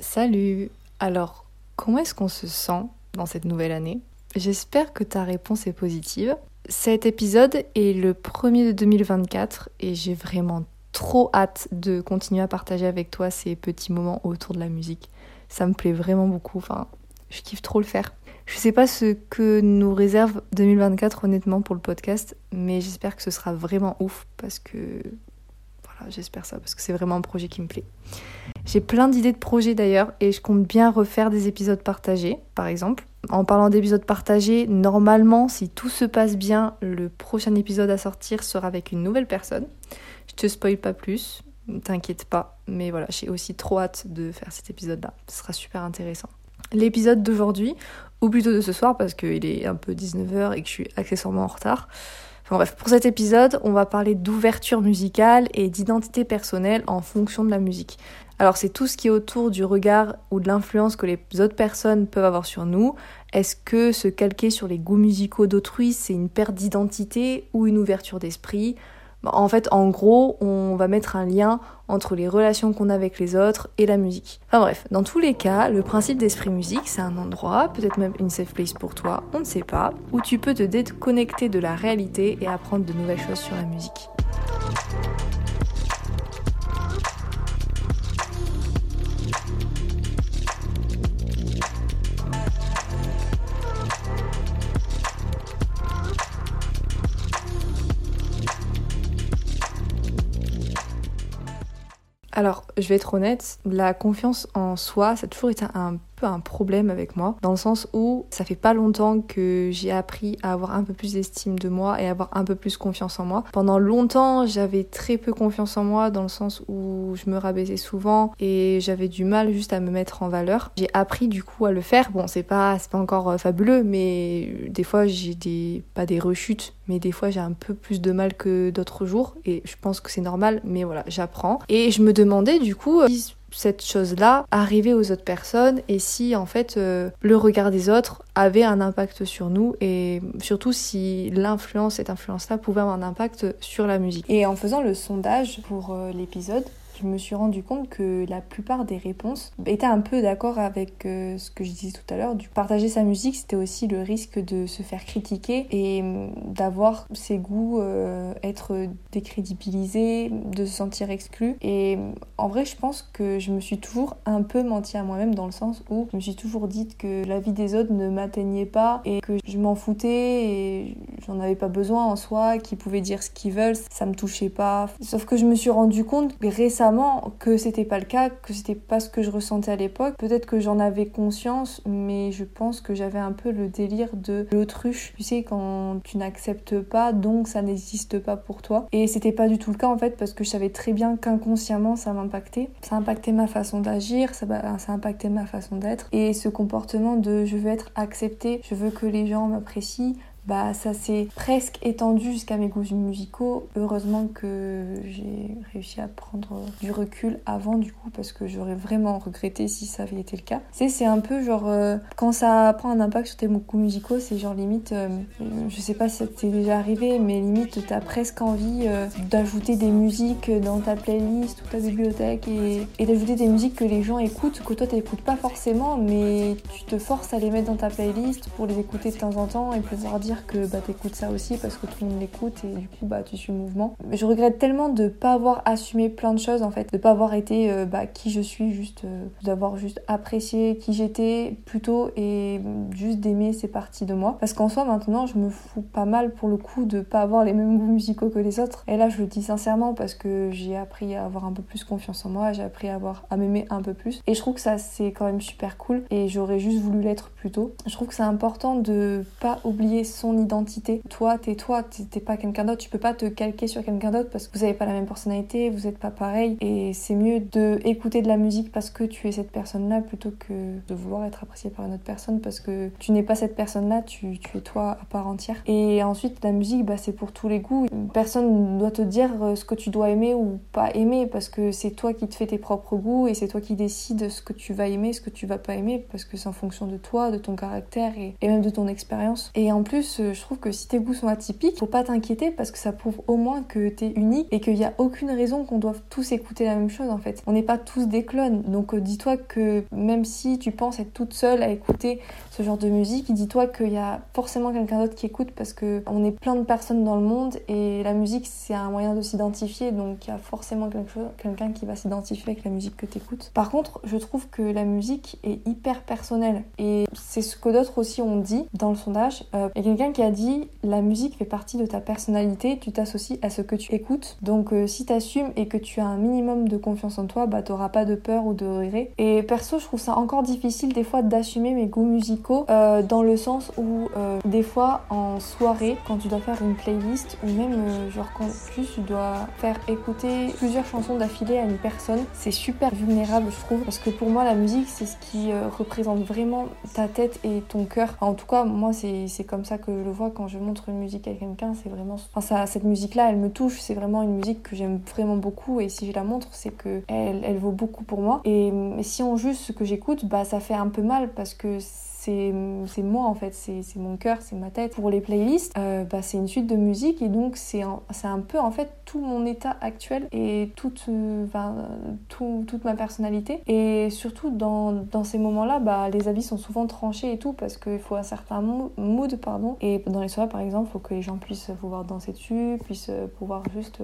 Salut Alors, comment est-ce qu'on se sent dans cette nouvelle année? J'espère que ta réponse est positive. Cet épisode est le premier de 2024 et j'ai vraiment trop hâte de continuer à partager avec toi ces petits moments autour de la musique. Ça me plaît vraiment beaucoup, enfin, je kiffe trop le faire. Je sais pas ce que nous réserve 2024 honnêtement pour le podcast, mais j'espère que ce sera vraiment ouf parce que j'espère ça parce que c'est vraiment un projet qui me plaît. J'ai plein d'idées de projets d'ailleurs et je compte bien refaire des épisodes partagés, par exemple. En parlant d'épisodes partagés, normalement, si tout se passe bien, le prochain épisode à sortir sera avec une nouvelle personne. Je te spoil pas plus, t'inquiète pas, mais voilà, j'ai aussi trop hâte de faire cet épisode-là. Ce sera super intéressant. L'épisode d'aujourd'hui, ou plutôt de ce soir parce qu'il est un peu 19h et que je suis accessoirement en retard. Enfin bref, pour cet épisode, on va parler d'ouverture musicale et d'identité personnelle en fonction de la musique. Alors c'est tout ce qui est autour du regard ou de l'influence que les autres personnes peuvent avoir sur nous. Est-ce que se calquer sur les goûts musicaux d'autrui, c'est une perte d'identité ou une ouverture d'esprit? En fait, en gros, on va mettre un lien entre les relations qu'on a avec les autres et la musique. Enfin bref, dans tous les cas, le principe d'Esprit Musique, c'est un endroit, peut-être même une safe place pour toi, on ne sait pas, où tu peux te déconnecter de la réalité et apprendre de nouvelles choses sur la musique. Alors, je vais être honnête, la confiance en soi, ça a toujours été un peu un problème avec moi, dans le sens où ça fait pas longtemps que j'ai appris à avoir un peu plus d'estime de moi et avoir un peu plus confiance en moi. Pendant longtemps, j'avais très peu confiance en moi, dans le sens où je me rabaissais souvent et j'avais du mal juste à me mettre en valeur. J'ai appris du coup à le faire. Bon, c'est pas, pas encore euh, fabuleux, mais des fois j'ai des, pas des rechutes, mais des fois j'ai un peu plus de mal que d'autres jours et je pense que c'est normal, mais voilà, j'apprends. Et je me demandais du coup, euh, cette chose-là arriver aux autres personnes et si en fait euh, le regard des autres avait un impact sur nous et surtout si l'influence, cette influence-là pouvait avoir un impact sur la musique. Et en faisant le sondage pour euh, l'épisode, je me suis rendu compte que la plupart des réponses étaient un peu d'accord avec euh, ce que je disais tout à l'heure. Partager sa musique, c'était aussi le risque de se faire critiquer et hum, d'avoir ses goûts euh, être décrédibilisés, de se sentir exclu. Et hum, en vrai, je pense que je me suis toujours un peu menti à moi-même dans le sens où je me suis toujours dit que la vie des autres ne m'atteignait pas et que je m'en foutais et j'en avais pas besoin en soi, qu'ils pouvaient dire ce qu'ils veulent, ça me touchait pas. Sauf que je me suis rendu compte récemment que c'était pas le cas, que c'était pas ce que je ressentais à l'époque. Peut-être que j'en avais conscience, mais je pense que j'avais un peu le délire de l'autruche. Tu sais, quand tu n'acceptes pas, donc ça n'existe pas pour toi. Et c'était pas du tout le cas en fait, parce que je savais très bien qu'inconsciemment ça m'impactait. Ça impactait ma façon d'agir, ça, ça impactait ma façon d'être. Et ce comportement de je veux être accepté, je veux que les gens m'apprécient, bah ça s'est presque étendu jusqu'à mes goûts musicaux. Heureusement que j'ai réussi à prendre du recul avant du coup parce que j'aurais vraiment regretté si ça avait été le cas. C'est c'est un peu genre euh, quand ça prend un impact sur tes goûts musicaux, c'est genre limite euh, je sais pas si ça t'est déjà arrivé mais limite t'as presque envie euh, d'ajouter des musiques dans ta playlist ou ta bibliothèque et, et d'ajouter des musiques que les gens écoutent que toi t'écoutes pas forcément mais tu te forces à les mettre dans ta playlist pour les écouter de temps en temps et pouvoir dire que bah, t'écoutes ça aussi parce que tout le monde l'écoute et du coup bah, tu suis le mouvement. Je regrette tellement de pas avoir assumé plein de choses en fait, de pas avoir été euh, bah, qui je suis, juste euh, d'avoir juste apprécié qui j'étais plutôt et juste d'aimer ces parties de moi. Parce qu'en soi maintenant je me fous pas mal pour le coup de pas avoir les mêmes goûts musicaux que les autres. Et là je le dis sincèrement parce que j'ai appris à avoir un peu plus confiance en moi, j'ai appris à à m'aimer un peu plus. Et je trouve que ça c'est quand même super cool et j'aurais juste voulu l'être plus tôt. Je trouve que c'est important de pas oublier son identité. Toi, t'es toi, t'es pas quelqu'un d'autre. Tu peux pas te calquer sur quelqu'un d'autre parce que vous avez pas la même personnalité, vous êtes pas pareil. Et c'est mieux de écouter de la musique parce que tu es cette personne-là plutôt que de vouloir être apprécié par une autre personne parce que tu n'es pas cette personne-là, tu, tu, es toi à part entière. Et ensuite, la musique, bah, c'est pour tous les goûts. Personne ne doit te dire euh, ce que tu dois aimer ou pas aimer parce que c'est toi qui te fais tes propres goûts et c'est toi qui décides ce que tu vas aimer, ce que tu vas pas aimer parce que c'est en fonction de toi, de ton caractère et même de ton expérience. Et en plus, je trouve que si tes goûts sont atypiques, faut pas t'inquiéter parce que ça prouve au moins que t'es unique et qu'il n'y a aucune raison qu'on doive tous écouter la même chose en fait. On n'est pas tous des clones. Donc dis-toi que même si tu penses être toute seule à écouter ce genre de musique, dis-toi qu'il y a forcément quelqu'un d'autre qui écoute parce que on est plein de personnes dans le monde et la musique c'est un moyen de s'identifier donc il y a forcément quelqu'un qui va s'identifier avec la musique que tu écoutes. Par contre, je trouve que la musique est hyper personnelle et c'est ce que d'autres aussi ont dit dans le sondage. Il y a quelqu'un qui a dit la musique fait partie de ta personnalité, tu t'associes à ce que tu écoutes. Donc euh, si tu assumes et que tu as un minimum de confiance en toi, bah t'auras pas de peur ou de regret. Et perso, je trouve ça encore difficile des fois d'assumer mes goûts musicaux euh, dans le sens où des fois en soirée, quand tu dois faire une playlist ou même genre quand tu dois faire écouter plusieurs chansons d'affilée à une personne, c'est super vulnérable je trouve parce que pour moi la musique c'est ce qui représente vraiment ta tête et ton cœur. en tout cas, moi c'est comme ça que je le vois quand je montre une musique à quelqu'un, c'est vraiment enfin ça, cette musique là, elle me touche, c'est vraiment une musique que j'aime vraiment beaucoup et si je la montre, c'est que elle, elle vaut beaucoup pour moi et, et si on juge ce que j'écoute, bah ça fait un peu mal parce que c'est moi en fait, c'est mon cœur, c'est ma tête. Pour les playlists, euh, bah, c'est une suite de musique et donc c'est un, un, peu en fait tout mon état actuel et toute, euh, tout, toute ma personnalité. Et surtout dans, dans ces moments-là, bah, les avis sont souvent tranchés et tout parce qu'il faut un certain mood. Pardon. Et dans les soirées par exemple, il faut que les gens puissent pouvoir danser dessus, puissent pouvoir juste...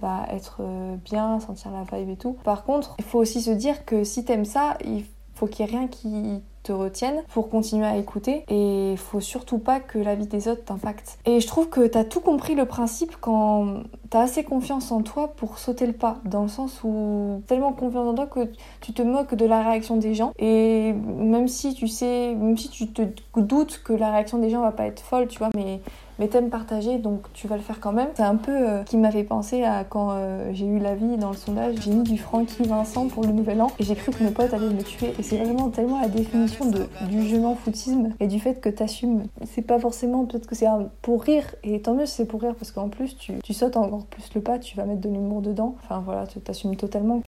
bah, être bien, sentir la vibe et tout. Par contre, il faut aussi se dire que si t'aimes ça, il faut qu'il n'y ait rien qui te retiennent pour continuer à écouter et faut surtout pas que la vie des autres t'impacte. Et je trouve que tu as tout compris le principe quand tu as assez confiance en toi pour sauter le pas dans le sens où tellement confiance en toi que tu te moques de la réaction des gens et même si tu sais même si tu te doutes que la réaction des gens va pas être folle, tu vois, mais mais t'aimes partager donc tu vas le faire quand même. C'est un peu euh, qui m'a fait penser à quand euh, j'ai eu la vie dans le sondage, j'ai mis du Francky Vincent pour le nouvel an et j'ai cru que mes potes allaient me tuer et c'est vraiment tellement la définition de, du je m'en foutisme et du fait que t'assumes. C'est pas forcément, peut-être que c'est pour rire et tant mieux c'est pour rire parce qu'en plus tu, tu sautes encore plus le pas, tu vas mettre de l'humour dedans. Enfin voilà, tu t'assumes totalement.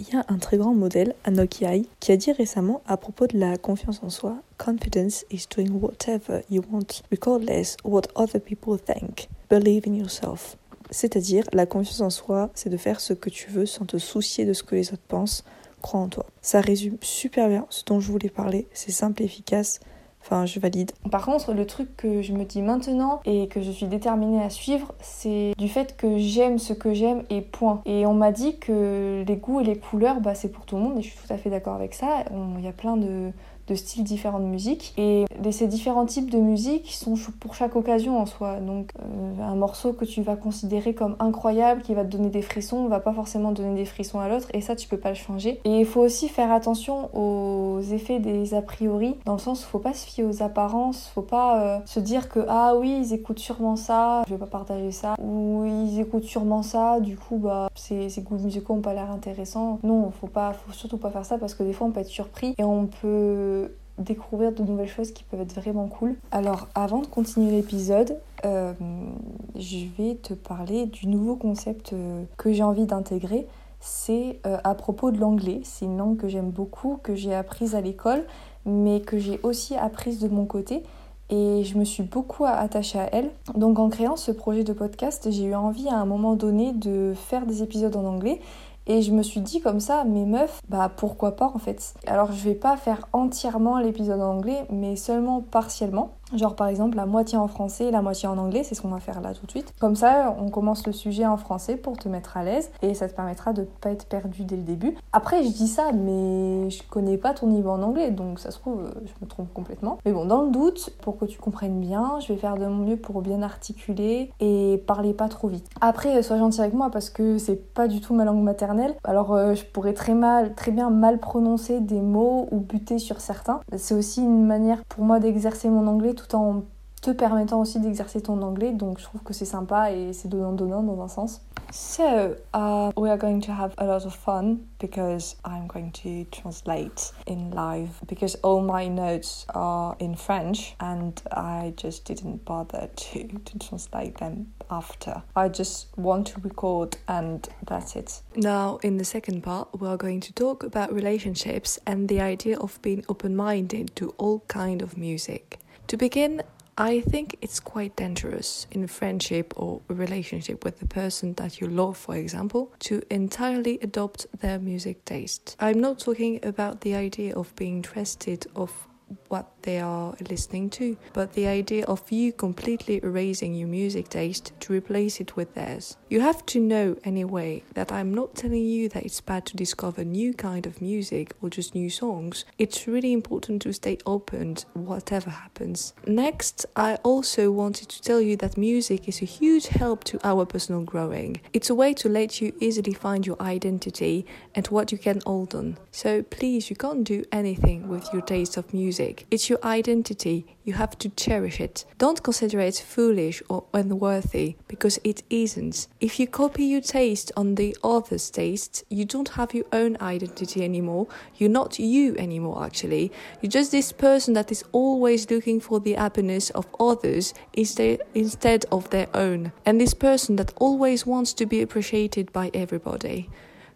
Il y a un très grand modèle, Anoki Ai, qui a dit récemment à propos de la confiance en soi Confidence is doing whatever you want, regardless what other people think. Believe in yourself. C'est-à-dire, la confiance en soi, c'est de faire ce que tu veux sans te soucier de ce que les autres pensent. Crois en toi. Ça résume super bien ce dont je voulais parler. C'est simple et efficace. Enfin, je valide. Par contre, le truc que je me dis maintenant et que je suis déterminée à suivre, c'est du fait que j'aime ce que j'aime et point. Et on m'a dit que les goûts et les couleurs, bah, c'est pour tout le monde et je suis tout à fait d'accord avec ça. Il y a plein de, de styles différents de musique. Et ces différents types de musique sont pour chaque occasion en soi. Donc euh, un morceau que tu vas considérer comme incroyable, qui va te donner des frissons, va pas forcément donner des frissons à l'autre. Et ça, tu peux pas le changer. Et il faut aussi faire attention aux effets des a priori, dans le sens où faut pas se fier aux apparences, faut pas euh, se dire que ah oui, ils écoutent sûrement ça, je vais pas partager ça, ou ils écoutent sûrement ça, du coup bah ces, ces goûts musicaux ont pas l'air intéressants. Non, faut pas, faut surtout pas faire ça parce que des fois on peut être surpris et on peut découvrir de nouvelles choses qui peuvent être vraiment cool. Alors avant de continuer l'épisode, euh, je vais te parler du nouveau concept euh, que j'ai envie d'intégrer. C'est euh, à propos de l'anglais. C'est une langue que j'aime beaucoup, que j'ai apprise à l'école, mais que j'ai aussi apprise de mon côté. Et je me suis beaucoup attachée à elle. Donc en créant ce projet de podcast, j'ai eu envie à un moment donné de faire des épisodes en anglais et je me suis dit comme ça, mes meufs, bah pourquoi pas en fait. Alors je vais pas faire entièrement l'épisode en anglais, mais seulement partiellement. Genre par exemple la moitié en français et la moitié en anglais, c'est ce qu'on va faire là tout de suite. Comme ça, on commence le sujet en français pour te mettre à l'aise et ça te permettra de pas être perdu dès le début. Après, je dis ça, mais je connais pas ton niveau en anglais, donc ça se trouve, euh, je me trompe complètement. Mais bon, dans le doute, pour que tu comprennes bien, je vais faire de mon mieux pour bien articuler et parler pas trop vite. Après, euh, sois gentil avec moi parce que c'est pas du tout ma langue maternelle. Alors, euh, je pourrais très mal, très bien mal prononcer des mots ou buter sur certains. C'est aussi une manière pour moi d'exercer mon anglais tout en te permettant aussi d'exercer ton anglais. Donc je trouve que c'est sympa et c'est donnant-donnant dans un sens. So, uh, we are going to have a lot of fun because I'm going to translate in live because all my notes are in French and I just didn't bother to, to translate them after. I just want to record and that's it. Now, in the second part, we are going to talk about relationships and the idea of being open minded to all kind of music. To begin, I think it's quite dangerous in friendship or a relationship with the person that you love, for example, to entirely adopt their music taste. I'm not talking about the idea of being interested of what they are listening to, but the idea of you completely erasing your music taste to replace it with theirs. You have to know anyway that I'm not telling you that it's bad to discover new kind of music or just new songs. It's really important to stay open whatever happens. Next, I also wanted to tell you that music is a huge help to our personal growing. It's a way to let you easily find your identity and what you can hold on. So please, you can't do anything with your taste of music. It's your identity. You have to cherish it. Don't consider it foolish or unworthy because it isn't. If you copy your taste on the other's taste, you don't have your own identity anymore. You're not you anymore, actually. You're just this person that is always looking for the happiness of others instead of their own. And this person that always wants to be appreciated by everybody.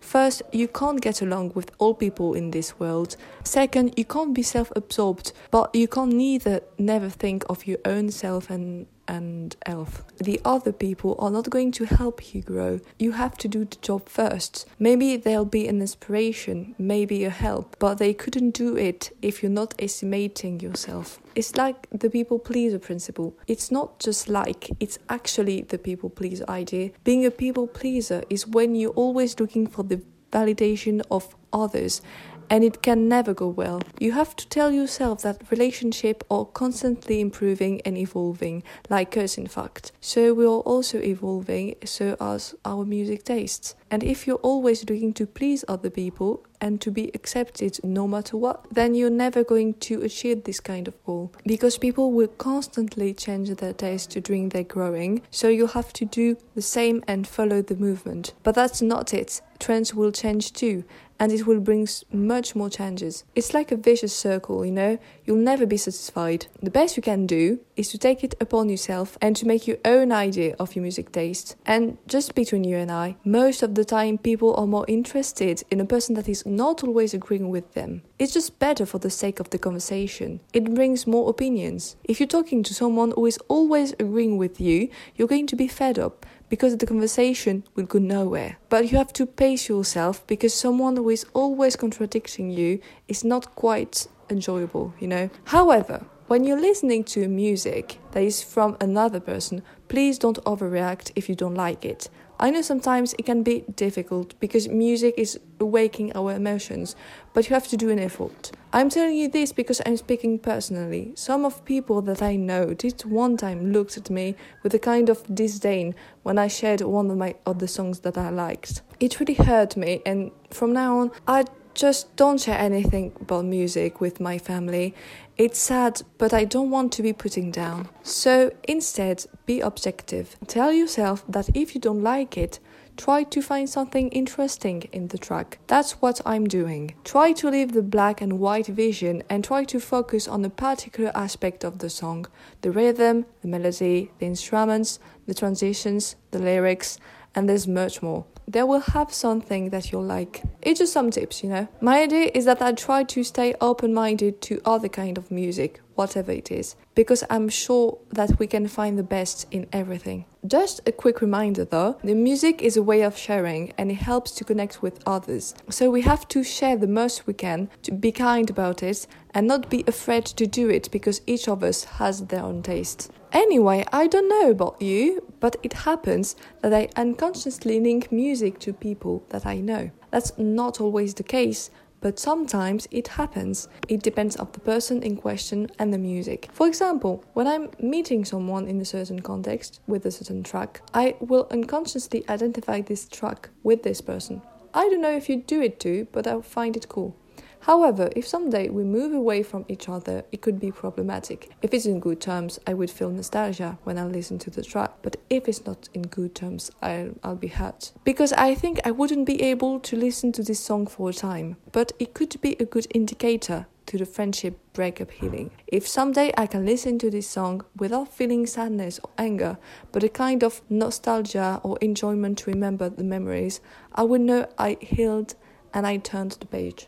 First, you can't get along with all people in this world. Second, you can't be self absorbed, but you can't neither never think of your own self and and health. The other people are not going to help you grow. You have to do the job first. Maybe they'll be an inspiration, maybe a help, but they couldn't do it if you're not estimating yourself. It's like the people pleaser principle. It's not just like, it's actually the people pleaser idea. Being a people pleaser is when you're always looking for the validation of others and it can never go well. You have to tell yourself that relationships are constantly improving and evolving, like us in fact. So we are also evolving, so as our music tastes. And if you're always looking to please other people and to be accepted no matter what, then you're never going to achieve this kind of goal. Because people will constantly change their taste during their growing, so you'll have to do the same and follow the movement. But that's not it. Trends will change too, and it will bring much more changes. It's like a vicious circle, you know? You'll never be satisfied. The best you can do is to take it upon yourself and to make your own idea of your music taste. And just between you and I, most of the time people are more interested in a person that is not always agreeing with them. It's just better for the sake of the conversation. It brings more opinions. If you're talking to someone who is always agreeing with you, you're going to be fed up because the conversation will go nowhere. But you have to pace yourself because someone who is always contradicting you is not quite enjoyable, you know. However, when you're listening to music that is from another person, please don't overreact if you don't like it. I know sometimes it can be difficult because music is awakening our emotions, but you have to do an effort. I'm telling you this because I'm speaking personally. Some of people that I know did one time looked at me with a kind of disdain when I shared one of my other songs that I liked. It really hurt me, and from now on, I just don't share anything about music with my family. It's sad, but I don't want to be putting down. So instead, be objective. Tell yourself that if you don't like it, try to find something interesting in the track. That's what I'm doing. Try to leave the black and white vision and try to focus on a particular aspect of the song the rhythm, the melody, the instruments, the transitions, the lyrics, and there's much more they will have something that you'll like. It's just some tips, you know. My idea is that I try to stay open-minded to other kind of music, whatever it is, because I'm sure that we can find the best in everything. Just a quick reminder though, the music is a way of sharing and it helps to connect with others. So we have to share the most we can, to be kind about it and not be afraid to do it because each of us has their own taste. Anyway, I don't know about you, but it happens that I unconsciously link music to people that I know. That's not always the case, but sometimes it happens. It depends on the person in question and the music. For example, when I'm meeting someone in a certain context with a certain track, I will unconsciously identify this track with this person. I don't know if you do it too, but I find it cool. However, if someday we move away from each other, it could be problematic. If it's in good terms, I would feel nostalgia when I listen to the track, but if it's not in good terms, I'll, I'll be hurt. Because I think I wouldn't be able to listen to this song for a time, but it could be a good indicator to the friendship breakup healing. If someday I can listen to this song without feeling sadness or anger, but a kind of nostalgia or enjoyment to remember the memories, I would know I healed and I turned the page.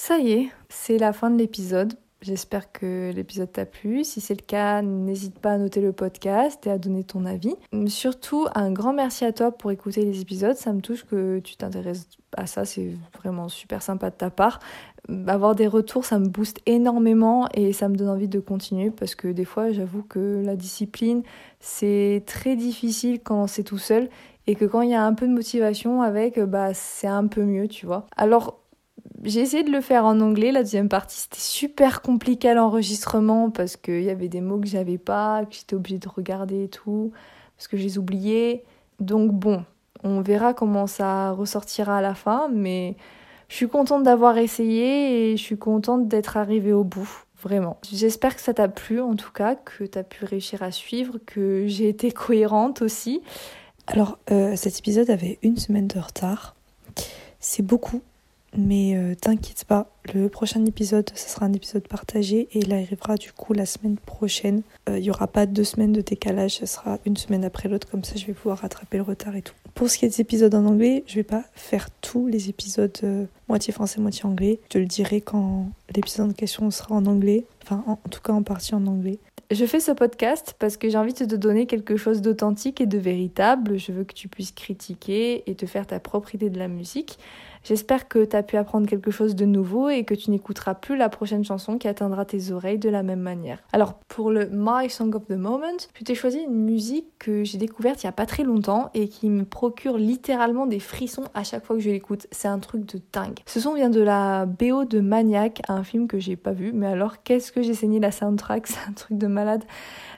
Ça y est, c'est la fin de l'épisode. J'espère que l'épisode t'a plu. Si c'est le cas, n'hésite pas à noter le podcast et à donner ton avis. Surtout, un grand merci à toi pour écouter les épisodes. Ça me touche que tu t'intéresses à ça. C'est vraiment super sympa de ta part. Avoir des retours, ça me booste énormément et ça me donne envie de continuer parce que des fois, j'avoue que la discipline, c'est très difficile quand c'est tout seul et que quand il y a un peu de motivation avec, bah, c'est un peu mieux, tu vois. Alors, j'ai essayé de le faire en anglais, la deuxième partie c'était super compliqué à l'enregistrement parce qu'il y avait des mots que j'avais pas, que j'étais obligée de regarder et tout, parce que je les oubliais. Donc bon, on verra comment ça ressortira à la fin, mais je suis contente d'avoir essayé et je suis contente d'être arrivée au bout, vraiment. J'espère que ça t'a plu en tout cas, que tu as pu réussir à suivre, que j'ai été cohérente aussi. Alors, euh, cet épisode avait une semaine de retard. C'est beaucoup, mais euh, t'inquiète pas, le prochain épisode, ce sera un épisode partagé et il arrivera du coup la semaine prochaine. Euh, il n'y aura pas deux semaines de décalage, ce sera une semaine après l'autre, comme ça je vais pouvoir rattraper le retard et tout. Pour ce qui est des épisodes en anglais, je vais pas faire tous les épisodes euh, moitié français, moitié anglais. Je te le dirai quand l'épisode en question sera en anglais, enfin en tout cas en partie en anglais. Je fais ce podcast parce que j'ai envie de te donner quelque chose d'authentique et de véritable. Je veux que tu puisses critiquer et te faire ta propre idée de la musique. J'espère que tu as pu apprendre quelque chose de nouveau et que tu n'écouteras plus la prochaine chanson qui atteindra tes oreilles de la même manière. Alors pour le My Song of the Moment, je t'ai choisi une musique que j'ai découverte il n'y a pas très longtemps et qui me procure littéralement des frissons à chaque fois que je l'écoute. C'est un truc de dingue. Ce son vient de la BO de Maniac, un film que j'ai pas vu, mais alors qu'est-ce que j'ai saigné la soundtrack, c'est un truc de malade.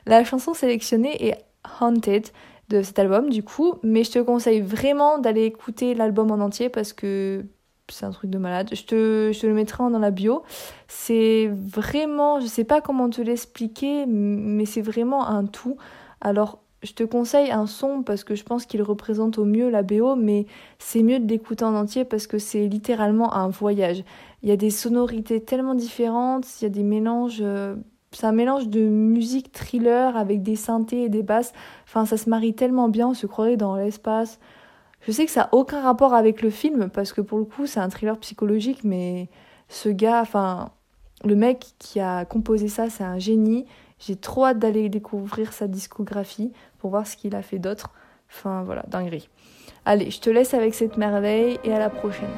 La chanson sélectionnée est Haunted de cet album du coup, mais je te conseille vraiment d'aller écouter l'album en entier parce que c'est un truc de malade. Je te, je te le mettrai dans la bio. C'est vraiment, je sais pas comment te l'expliquer, mais c'est vraiment un tout. Alors, je te conseille un son parce que je pense qu'il représente au mieux la BO, mais c'est mieux de l'écouter en entier parce que c'est littéralement un voyage. Il y a des sonorités tellement différentes, il y a des mélanges euh, c'est un mélange de musique thriller avec des synthés et des basses. Enfin, ça se marie tellement bien, on se croirait dans l'espace. Je sais que ça n'a aucun rapport avec le film, parce que pour le coup, c'est un thriller psychologique, mais ce gars, enfin, le mec qui a composé ça, c'est un génie. J'ai trop hâte d'aller découvrir sa discographie pour voir ce qu'il a fait d'autre. Enfin, voilà, dinguerie. Allez, je te laisse avec cette merveille et à la prochaine.